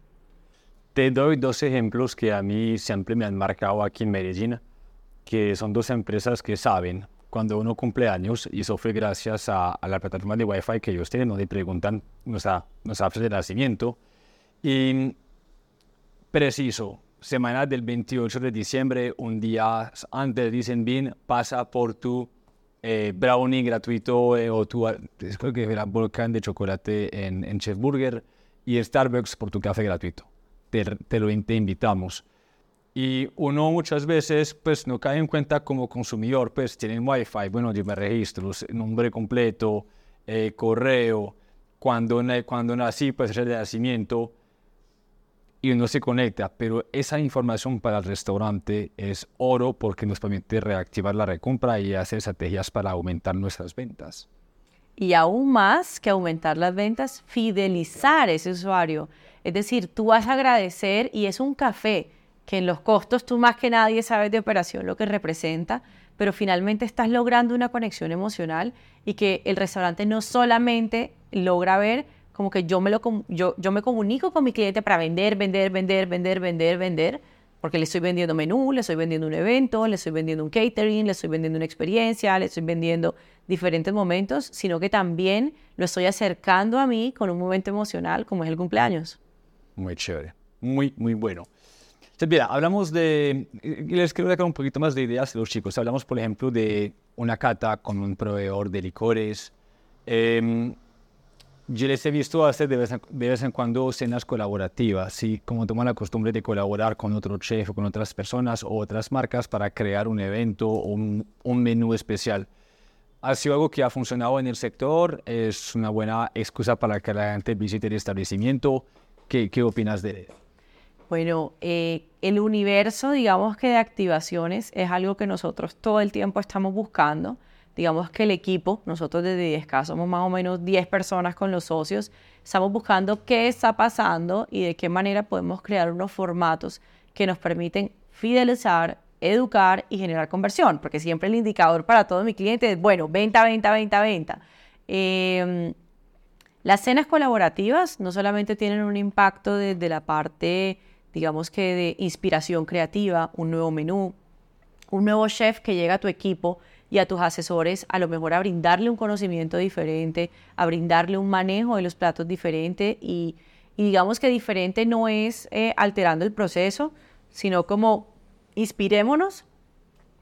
Te doy dos ejemplos que a mí siempre me han marcado aquí en Medellín, que son dos empresas que saben cuando uno cumple años y eso fue gracias a, la plataforma de Wi-Fi que ellos tienen, donde preguntan nuestra, nuestra fecha de nacimiento. Y preciso, semana del 28 de diciembre, un día antes dicen, bien, pasa por tu eh, brownie gratuito eh, o tu, creo que era volcán de chocolate en, en Chef Burger y Starbucks por tu café gratuito te, lo invitamos. Y uno muchas veces pues no cae en cuenta como consumidor, pues tienen wifi, bueno, yo me registro, nombre completo, eh, correo, cuando, cuando nací, pues el nacimiento, y uno se conecta, pero esa información para el restaurante es oro porque nos permite reactivar la recompra y hacer estrategias para aumentar nuestras ventas. Y aún más que aumentar las ventas, fidelizar ese usuario. Es decir, tú vas a agradecer y es un café que en los costos tú más que nadie sabes de operación lo que representa, pero finalmente estás logrando una conexión emocional y que el restaurante no solamente logra ver como que yo me, lo, yo, yo me comunico con mi cliente para vender, vender, vender, vender, vender, vender, porque le estoy vendiendo menú, le estoy vendiendo un evento, le estoy vendiendo un catering, le estoy vendiendo una experiencia, le estoy vendiendo diferentes momentos, sino que también lo estoy acercando a mí con un momento emocional como es el cumpleaños. Muy chévere, muy, muy bueno. Mira, hablamos de, les quiero dejar un poquito más de ideas a los chicos. Hablamos, por ejemplo, de una cata con un proveedor de licores. Em, yo les he visto hacer de vez, en, cuando cenas colaborativas, ¿sí? como toman la costumbre de colaborar con otro chef o con otras personas o otras marcas para crear un evento o un, un menú especial. Ha sido algo que ha funcionado en el sector, es una buena excusa para que la gente visite el establecimiento ¿Qué, opinas de eso? Bueno, eh, el universo, digamos que de activaciones es algo que nosotros todo el tiempo estamos buscando. Digamos que el equipo, nosotros desde 10K somos más o menos 10 personas con los socios, estamos buscando qué está pasando y de qué manera podemos crear unos formatos que nos permiten fidelizar, educar y generar conversión, porque siempre el indicador para todo mi cliente es, bueno, venta, venta, venta, venta. Eh, las cenas colaborativas no solamente tienen un impacto desde la parte, digamos que de inspiración creativa, un nuevo menú, un nuevo chef que llega a tu equipo y a tus asesores a lo mejor a brindarle un conocimiento diferente, a brindarle un manejo de los platos diferente y, digamos que diferente no es eh, alterando el proceso, sino como inspirémonos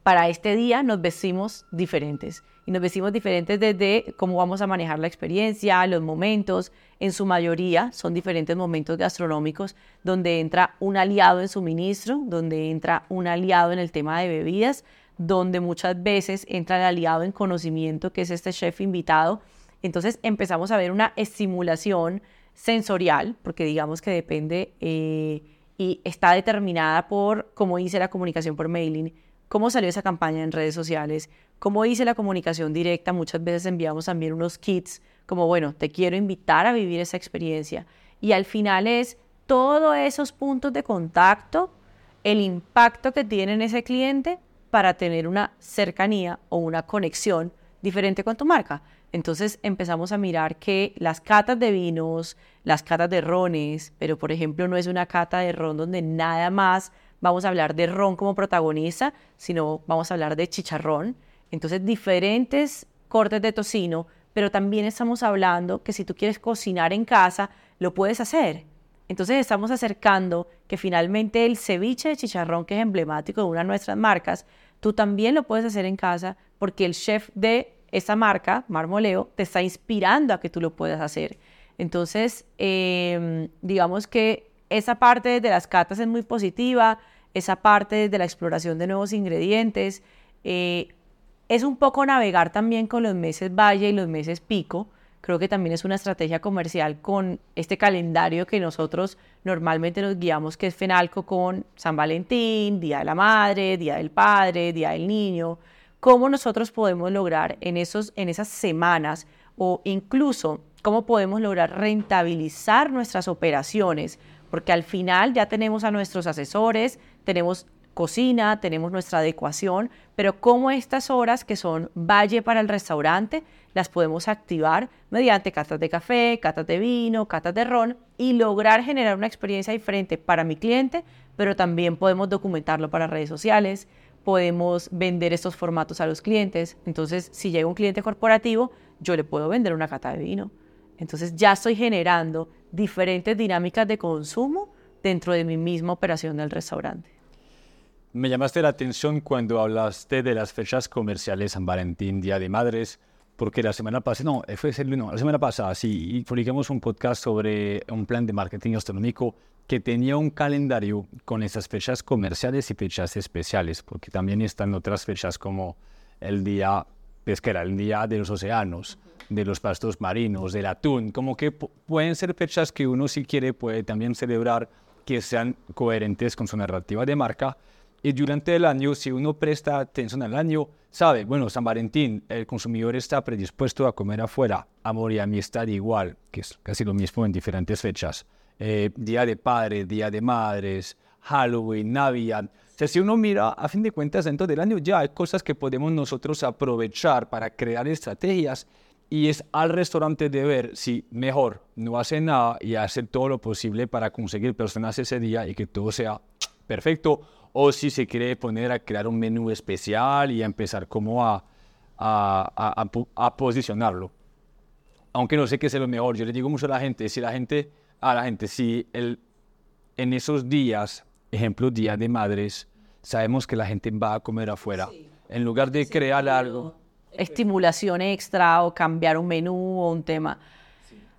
para este día nos vestimos diferentes nos vestimos diferentes desde cómo vamos a manejar la experiencia, los momentos, en su mayoría son diferentes momentos gastronómicos donde entra un aliado en suministro, donde entra un aliado en el tema de bebidas, donde muchas veces entra el aliado en conocimiento, que es este chef invitado. Entonces empezamos a ver una estimulación sensorial, porque digamos que depende eh, y está determinada por, como dice la comunicación por mailing, cómo salió esa campaña en redes sociales, cómo hice la comunicación directa. Muchas veces enviamos también unos kits como, bueno, te quiero invitar a vivir esa experiencia. Y al final es todos esos puntos de contacto, el impacto que tiene en ese cliente para tener una cercanía o una conexión diferente con tu marca. Entonces empezamos a mirar que las catas de vinos, las catas de rones, pero por ejemplo no es una cata de ron donde nada más vamos a hablar de ron como protagonista, sino vamos a hablar de chicharrón. Entonces diferentes cortes de tocino, pero también estamos hablando que si tú quieres cocinar en casa, lo puedes hacer. Entonces estamos acercando que finalmente el ceviche de chicharrón, que es emblemático de una de nuestras marcas, tú también lo puedes hacer en casa porque el chef de esa marca, Marmoleo, te está inspirando a que tú lo puedas hacer. Entonces, em, digamos que esa parte de las catas es muy positiva, esa parte de la exploración de nuevos ingredientes. Eh, es un poco navegar también con los meses valle y los meses pico. Creo que también es una estrategia comercial con este calendario que nosotros normalmente nos guiamos, que es FENALCO con San Valentín, Día de la Madre, Día del Padre, Día del Niño cómo nosotros podemos lograr en, esos, en esas semanas o incluso cómo podemos lograr rentabilizar nuestras operaciones, porque al final ya tenemos a nuestros asesores, tenemos cocina, tenemos nuestra adecuación, pero cómo estas horas que son valle para el restaurante las podemos activar mediante catas de café, catas de vino, catas de ron y lograr generar una experiencia diferente para mi cliente, pero también podemos documentarlo para redes sociales, podemos vender estos formatos a los clientes. Entonces, si llega un cliente corporativo, yo le puedo vender una cata de vino. Entonces, ya estoy generando diferentes dinámicas de consumo dentro de mi misma operación del restaurante. Me llamaste la atención cuando hablaste de las fechas comerciales San Valentín, Día de Madres, porque la semana pasada, no, fue no, la semana pasada, sí, publicamos un podcast sobre un plan de marketing gastronómico que tenía un calendario con esas fechas comerciales y fechas especiales, porque también están otras fechas como el día pesquera, el día de los océanos, de los pastos marinos, del atún, como que pueden ser fechas que uno si quiere puede también celebrar que sean coherentes con su narrativa de marca. Y durante el año, si uno presta atención al año, sabe, bueno, San Valentín, el consumidor está predispuesto a comer afuera, amor y amistad igual, que es casi lo mismo en diferentes fechas. Eh, día de Padres, Día de Madres, Halloween, Navidad. O sea, si uno mira, a fin de cuentas, dentro del año ya hay cosas que podemos nosotros aprovechar para crear estrategias y es al restaurante de ver si mejor no hace nada y hace todo lo posible para conseguir personas ese día y que todo sea perfecto o si se quiere poner a crear un menú especial y a empezar como a, a, a, a posicionarlo. Aunque no sé qué es lo mejor, yo le digo mucho a la gente, si la gente a la gente, si el, en esos días, ejemplo, Día de Madres, sabemos que la gente va a comer afuera, en lugar de crear algo. Estimulación extra o cambiar un menú o un tema.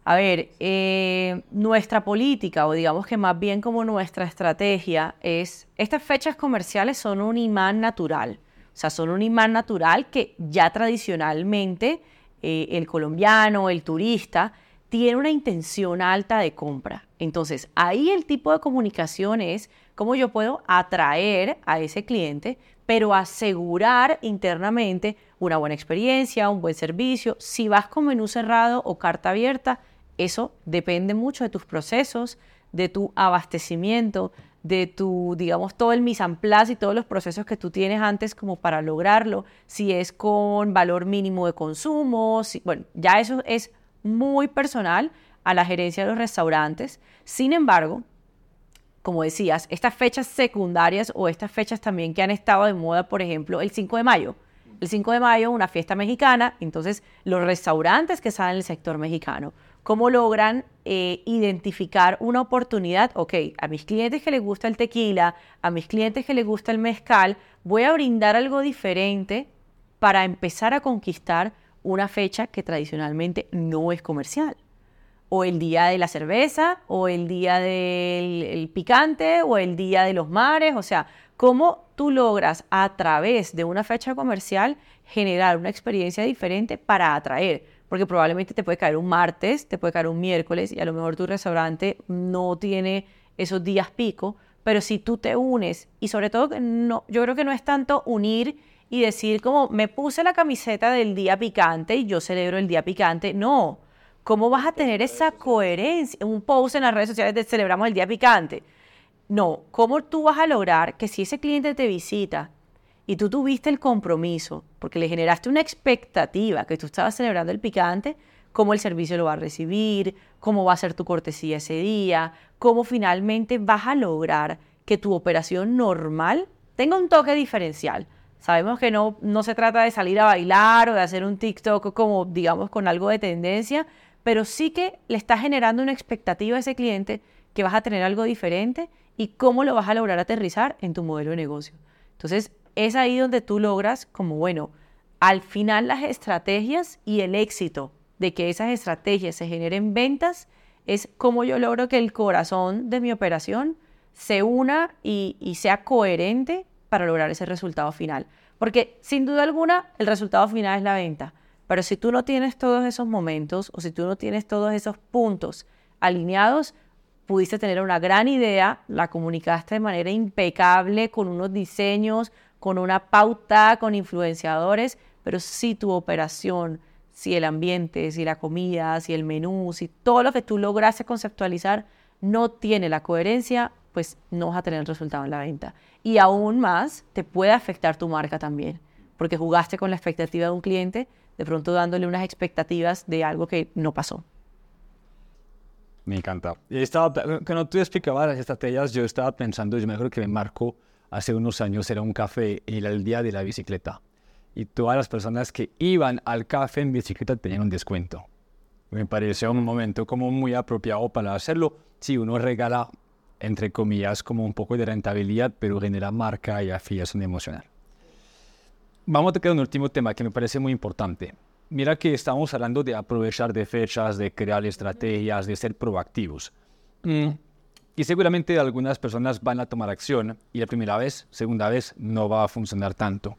A ver, eh, nuestra política, o digamos que más bien como nuestra estrategia, es, estas fechas comerciales son un imán natural. O sea, son un imán natural que ya tradicionalmente eh, el colombiano, el turista, tiene una intención alta de compra. Entonces, ahí el tipo de comunicación es cómo yo puedo atraer a ese cliente, pero asegurar internamente una buena experiencia, un buen servicio. Si vas con menú cerrado o carta abierta, eso depende mucho de tus procesos, de tu abastecimiento, de tu, digamos, todo el mise en y todos los procesos que tú tienes antes como para lograrlo, si es con valor mínimo de consumo, bueno, ya eso es muy personal a la gerencia de los restaurantes. Sin embargo, como decías, estas fechas secundarias o estas fechas también que han estado de moda, por ejemplo, el 5 de mayo. El 5 de mayo, una fiesta mexicana, entonces los restaurantes que están en el sector mexicano, ¿cómo logran eh, identificar una oportunidad? Ok, a mis clientes que les gusta el tequila, a mis clientes que les gusta el mezcal, voy a brindar algo diferente para empezar a conquistar una fecha que tradicionalmente no es comercial. O el día de la cerveza, o el día del picante, o el día de los mares. O sea, cómo tú logras a través de una fecha comercial generar una experiencia diferente para atraer. Porque probablemente te puede caer un martes, te puede caer un miércoles y a lo mejor tu restaurante no tiene esos días pico, Pero si tú te unes, y sobre todo, no, yo creo que no es tanto unir y decir como me puse la camiseta del día picante y yo celebro el día picante. No, ¿cómo vas a tener esa coherencia? Un post en las redes sociales de celebramos el día picante. No, ¿cómo tú vas a lograr que si ese cliente te visita y tú tuviste el compromiso, porque le generaste una expectativa que tú estabas celebrando el picante, cómo el servicio lo va a recibir, cómo va a ser tu cortesía ese día, cómo finalmente vas a lograr que tu operación normal tenga un toque diferencial. Sabemos que no, no se trata de salir a bailar o de hacer un TikTok como, digamos, con algo de tendencia, pero sí que le estás generando una expectativa a ese cliente que vas a tener algo diferente y cómo lo vas a lograr aterrizar en tu modelo de negocio. Entonces, es ahí donde tú logras como, bueno, al final las estrategias y el éxito de que esas estrategias se generen ventas es cómo yo logro que el corazón de mi operación se una y, y sea coherente para lograr ese resultado final. Porque sin duda alguna el resultado final es la venta. Pero si tú no tienes todos esos momentos o si tú no tienes todos esos puntos alineados, pudiste tener una gran idea, la comunicaste de manera impecable con unos diseños, con una pauta, con influenciadores, pero si tu operación, si el ambiente, si la comida, si el menú, si todo lo que tú lograste conceptualizar no tiene la coherencia, pues no vas a tener el resultado en la venta. Y aún más, te puede afectar tu marca también, porque jugaste con la expectativa de un cliente, de pronto dándole unas expectativas de algo que no pasó. Me encanta. Y estaba, cuando tú explicabas las estrategias, yo estaba pensando, yo me acuerdo que me marco hace unos años era un café y era el día de la bicicleta. Y todas las personas que iban al café en bicicleta tenían un descuento. Me pareció un momento como muy apropiado para hacerlo. Si uno regala, entre comillas, como un poco de rentabilidad, pero genera marca y afiliación emocional. Vamos a tocar un último tema que me parece muy importante. Mira que estamos hablando de aprovechar de fechas, de crear estrategias, de ser proactivos. Mm, y seguramente algunas personas van a tomar acción y la primera vez, segunda vez, no va a funcionar tanto.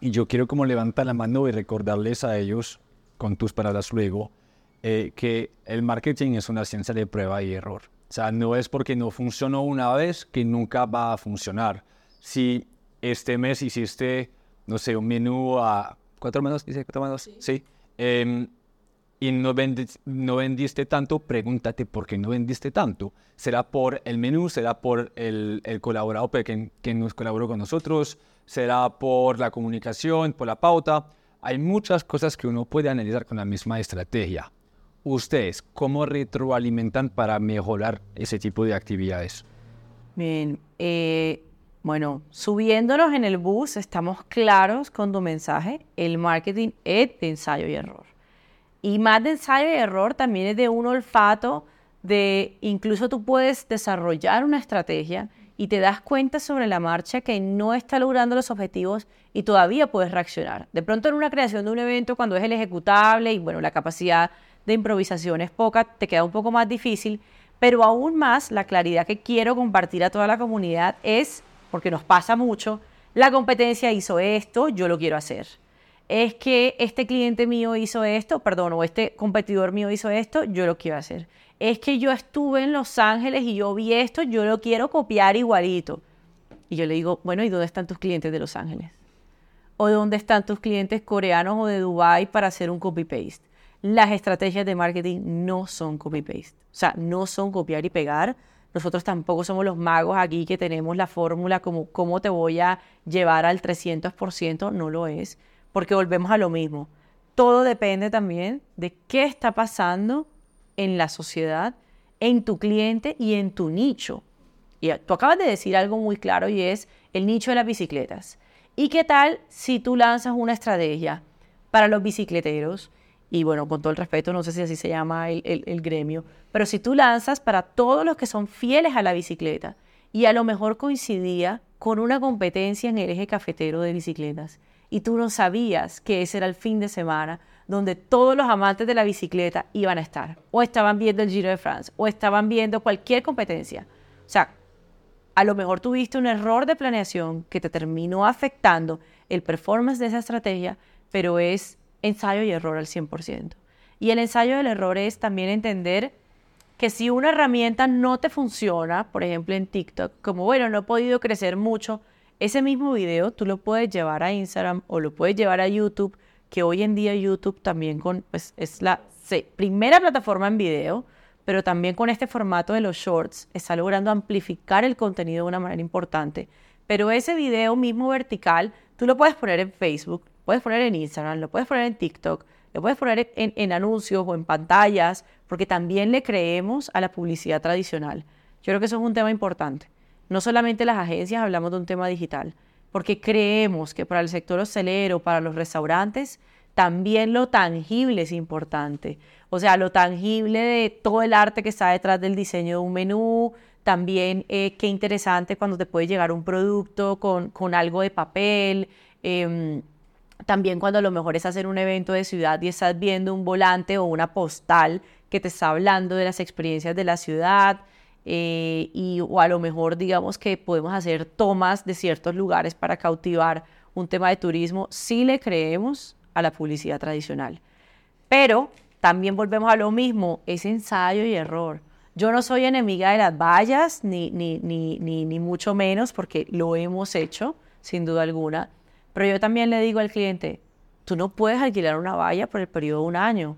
Y yo quiero como levantar la mano y recordarles a ellos, con tus palabras luego, eh, que el marketing es una ciencia de prueba y error. O sea, no es porque no funcionó una vez que nunca va a funcionar. Si este mes hiciste, no sé, un menú a cuatro menos, dice cuatro menos, sí. sí. Em, y no, no vendiste tanto, pregúntate por qué no vendiste tanto. ¿Será por el menú? ¿Será por el, colaborador que, que nos colaboró con nosotros? ¿Será por la comunicación, por la pauta? Hay muchas cosas que uno puede analizar con la misma estrategia. ¿Ustedes cómo retroalimentan para mejorar ese tipo de actividades? Bien, eh, bueno, subiéndonos en el bus, estamos claros con tu mensaje. El marketing es de ensayo y error. Y más de ensayo y error también es de un olfato de incluso tú puedes desarrollar una estrategia y te das cuenta sobre la marcha que no está logrando los objetivos y todavía puedes reaccionar. De pronto en una creación de un evento cuando es el ejecutable y bueno, la capacidad de improvisación es poca, te queda un poco más difícil, pero aún más la claridad que quiero compartir a toda la comunidad es, porque nos pasa mucho, la competencia hizo esto, yo lo quiero hacer es que este cliente mío hizo esto, perdón, o este competidor mío hizo esto, yo lo quiero hacer. Es que yo estuve en Los Ángeles y yo vi esto, yo lo quiero copiar igualito. Y yo le digo, bueno, ¿y dónde están tus clientes de Los Ángeles? ¿O dónde están tus clientes coreanos o de Dubai para hacer un copy-paste? Las estrategias de marketing no son copy-paste. O sea, no son copiar y pegar. Nosotros tampoco somos los magos aquí que tenemos la fórmula como cómo te voy a llevar al 300%. No lo es porque volvemos a lo mismo. Todo depende también de qué está pasando en la sociedad, en tu cliente y en tu nicho. Y tú acabas de decir algo muy claro y es el nicho de las bicicletas. ¿Y qué tal si tú lanzas una estrategia para los bicicleteros? Y bueno, con todo el respeto, no sé si así se llama el, el gremio, pero si tú lanzas para todos los que son fieles a la bicicleta y a lo mejor coincidía con una competencia en el eje cafetero de bicicletas y tú no sabías que ese era el fin de semana donde todos los amantes de la bicicleta iban a estar, o estaban viendo el Giro de France, o estaban viendo cualquier competencia. O sea, a lo mejor tuviste un error de planeación que te terminó afectando el performance de esa estrategia, pero es ensayo y error al 100%. Y el ensayo del error es también entender que si una herramienta no te funciona, por ejemplo en TikTok, como bueno, no he podido crecer mucho, ese mismo video tú lo puedes llevar a Instagram o lo puedes llevar a YouTube, que hoy en día YouTube también con, pues, es la primera plataforma en video, pero también con este formato de los shorts está logrando amplificar el contenido de una manera importante. Pero ese video mismo vertical, tú lo puedes poner en Facebook, puedes poner en Instagram, lo puedes poner en TikTok, lo puedes poner en, en anuncios o en pantallas, porque también le creemos a la publicidad tradicional. Yo creo que eso es un tema importante. No solamente las agencias hablamos de un tema digital, porque creemos que para el sector hostelero, para los restaurantes, también lo tangible es importante. O sea, lo tangible de todo el arte que está detrás del diseño de un menú, también eh, qué interesante cuando te puede llegar un producto con, con algo de papel. Em, también cuando a lo mejor es hacer un evento de ciudad y estás viendo un volante o una postal que te está hablando de las experiencias de la ciudad. Eh, y, o a lo mejor digamos que podemos hacer tomas de ciertos lugares para cautivar un tema de turismo, sí le creemos a la publicidad tradicional. Pero también volvemos a lo mismo, es ensayo y error. Yo no soy enemiga de las vallas, ni, ni, ni, ni mucho menos, porque lo hemos hecho, sin duda alguna. Pero yo también le digo al cliente, tú no puedes alquilar una valla por el periodo de un año,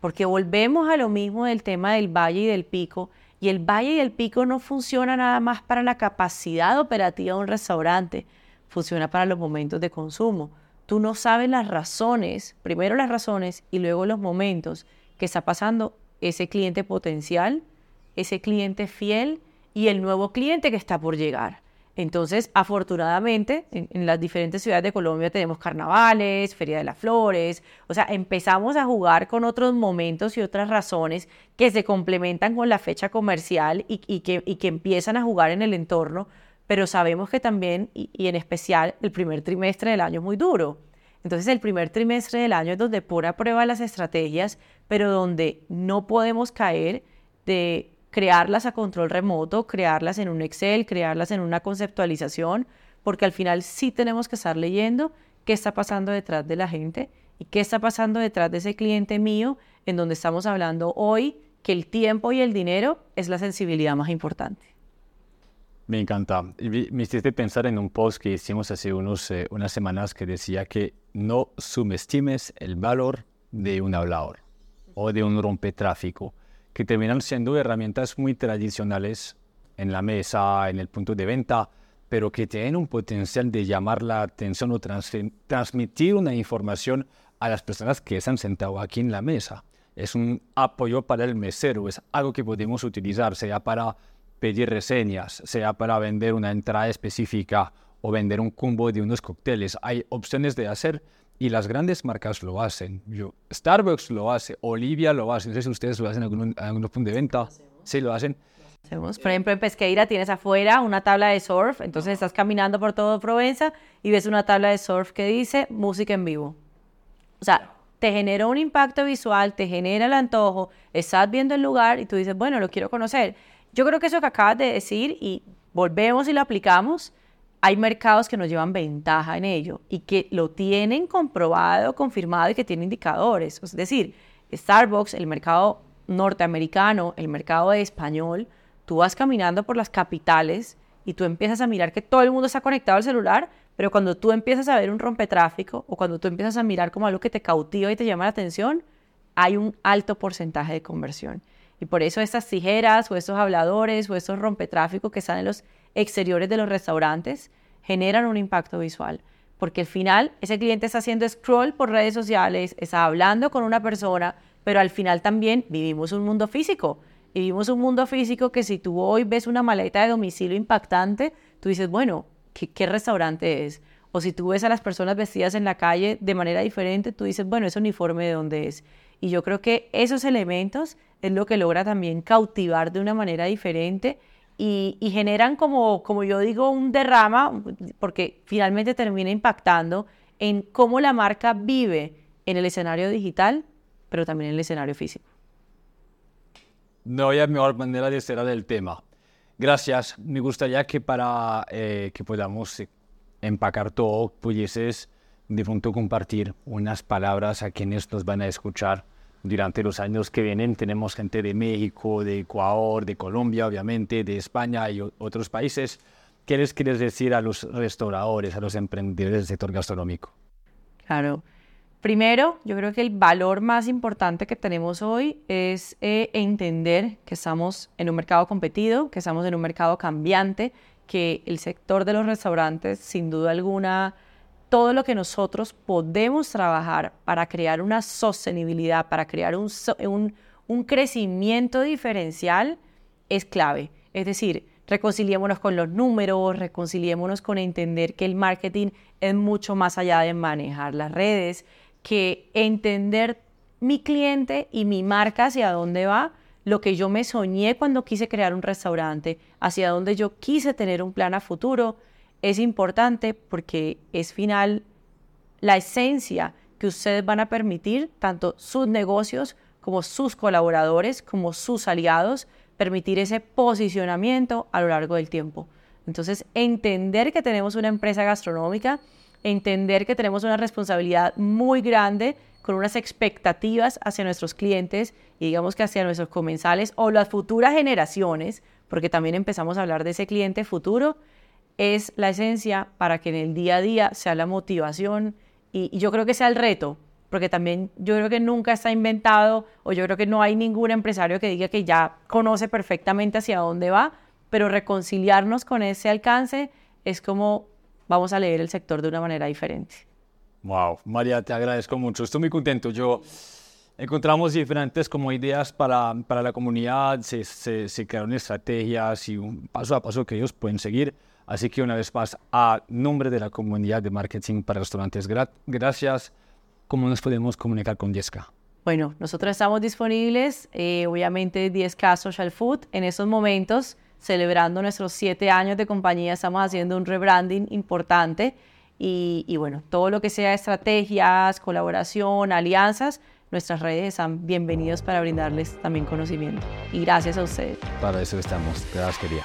porque volvemos a lo mismo del tema del valle y del pico, y el valle y el pico no funciona nada más para la capacidad operativa de un restaurante, funciona para los momentos de consumo tú no sabes las razones, primero las razones y luego los momentos que está pasando ese cliente potencial, ese cliente fiel y el nuevo cliente que está por llegar. Entonces, afortunadamente, en, las diferentes ciudades de Colombia tenemos carnavales, Feria de las Flores, o sea, empezamos a jugar con otros momentos y otras razones que se complementan con la fecha comercial y, que, empiezan a jugar en el entorno pero sabemos que también, y, en especial, el primer trimestre del año es muy duro. Entonces el primer trimestre del año es donde pone a prueba las estrategias, pero donde no podemos caer de crearlas a control remoto, crearlas en un Excel, crearlas en una conceptualización, porque al final sí tenemos que estar leyendo qué está pasando detrás de la gente y qué está pasando detrás de ese cliente mío, en donde estamos hablando hoy que el tiempo y el dinero es la sensibilidad más importante. Me encanta. Me hiciste pensar en un post que hicimos hace unos, eh, unas semanas que decía que no subestimes el valor de un hablador o de un rompetráfico, que terminan siendo herramientas muy tradicionales en la mesa, en el punto de venta, pero que tienen un potencial de llamar la atención o transmitir una información a las personas que están sentadas aquí en la mesa. Es un apoyo para el mesero, es algo que podemos utilizar, sea para pedir reseñas, sea para vender una entrada específica o vender un combo de unos cócteles. Hay opciones de hacer y las grandes marcas lo hacen. Yo, Starbucks lo hace, Olivia lo hace. No sé si ustedes lo hacen en algún, punto de venta. Sí, lo hacen. Por ejemplo, en Pesqueira tienes afuera una tabla de surf, entonces estás caminando por todo Provenza y ves una tabla de surf que dice música en vivo. O sea, te genera un impacto visual, te genera el antojo, estás viendo el lugar y tú dices, bueno, lo quiero conocer. Yo creo que eso que acabas de decir y volvemos y lo aplicamos, hay mercados que nos llevan ventaja en ello y que lo tienen comprobado, confirmado y que tienen indicadores. Es decir, Starbucks, el mercado norteamericano, el mercado español, tú vas caminando por las capitales y tú empiezas a mirar que todo el mundo está conectado al celular, pero cuando tú empiezas a ver un rompetráfico o cuando tú empiezas a mirar como algo que te cautiva y te llama la atención, hay un alto porcentaje de conversión. Y por eso estas tijeras o estos habladores o estos rompetráficos que están en los exteriores de los restaurantes generan un impacto visual. Porque al final ese cliente está haciendo scroll por redes sociales, está hablando con una persona, pero al final también vivimos un mundo físico. Vivimos un mundo físico que si tú hoy ves una maleta de domicilio impactante, tú dices, bueno, ¿qué, restaurante es? O si tú ves a las personas vestidas en la calle de manera diferente, tú dices, bueno, ese uniforme de dónde es. Y yo creo que esos elementos es lo que logra también cautivar de una manera diferente y, generan como, como yo digo, un derrama, porque finalmente termina impactando en cómo la marca vive en el escenario digital, pero también en el escenario físico. No hay mejor manera de cerrar el tema. Gracias. Me gustaría que para eh, que podamos empacar todo, pudieses de pronto compartir unas palabras a quienes nos van a escuchar durante los años que vienen. Tenemos gente de México, de Ecuador, de Colombia, obviamente, de España y otros países. ¿Qué les quieres decir a los restauradores, a los emprendedores del sector gastronómico? Claro. Primero, yo creo que el valor más importante que tenemos hoy es eh, entender que estamos en un mercado competido, que estamos en un mercado cambiante, que el sector de los restaurantes, sin duda alguna, todo lo que nosotros podemos trabajar para crear una sostenibilidad, para crear un, un, crecimiento diferencial, es clave. Es decir, reconciliémonos con los números, reconciliémonos con entender que el marketing es mucho más allá de manejar las redes, que entender mi cliente y mi marca hacia dónde va, lo que yo me soñé cuando quise crear un restaurante, hacia dónde yo quise tener un plan a futuro, es importante porque es final la esencia que ustedes van a permitir, tanto sus negocios como sus colaboradores, como sus aliados, permitir ese posicionamiento a lo largo del tiempo. Entonces, entender que tenemos una empresa gastronómica entender que tenemos una responsabilidad muy grande con unas expectativas hacia nuestros clientes y digamos que hacia nuestros comensales o las futuras generaciones, porque también empezamos a hablar de ese cliente futuro, es la esencia para que en el día a día sea la motivación y, yo creo que sea el reto, porque también yo creo que nunca está inventado o yo creo que no hay ningún empresario que diga que ya conoce perfectamente hacia dónde va, pero reconciliarnos con ese alcance es como vamos a leer el sector de una manera diferente. Wow, María, te agradezco mucho. Estoy muy contento. Yo encontramos diferentes como ideas para, para la comunidad, se, se, crearon estrategias y un paso a paso que ellos pueden seguir. Así que una vez más, a nombre de la comunidad de marketing para restaurantes, gracias. ¿Cómo nos podemos comunicar con 10K? Bueno, nosotros estamos disponibles, eh, obviamente 10K Social Food en esos momentos celebrando nuestros siete años de compañía, estamos haciendo un rebranding importante y, bueno, todo lo que sea estrategias, colaboración, alianzas, nuestras redes están bienvenidos para brindarles también conocimiento. Y gracias a ustedes. Para eso estamos. Gracias, querida.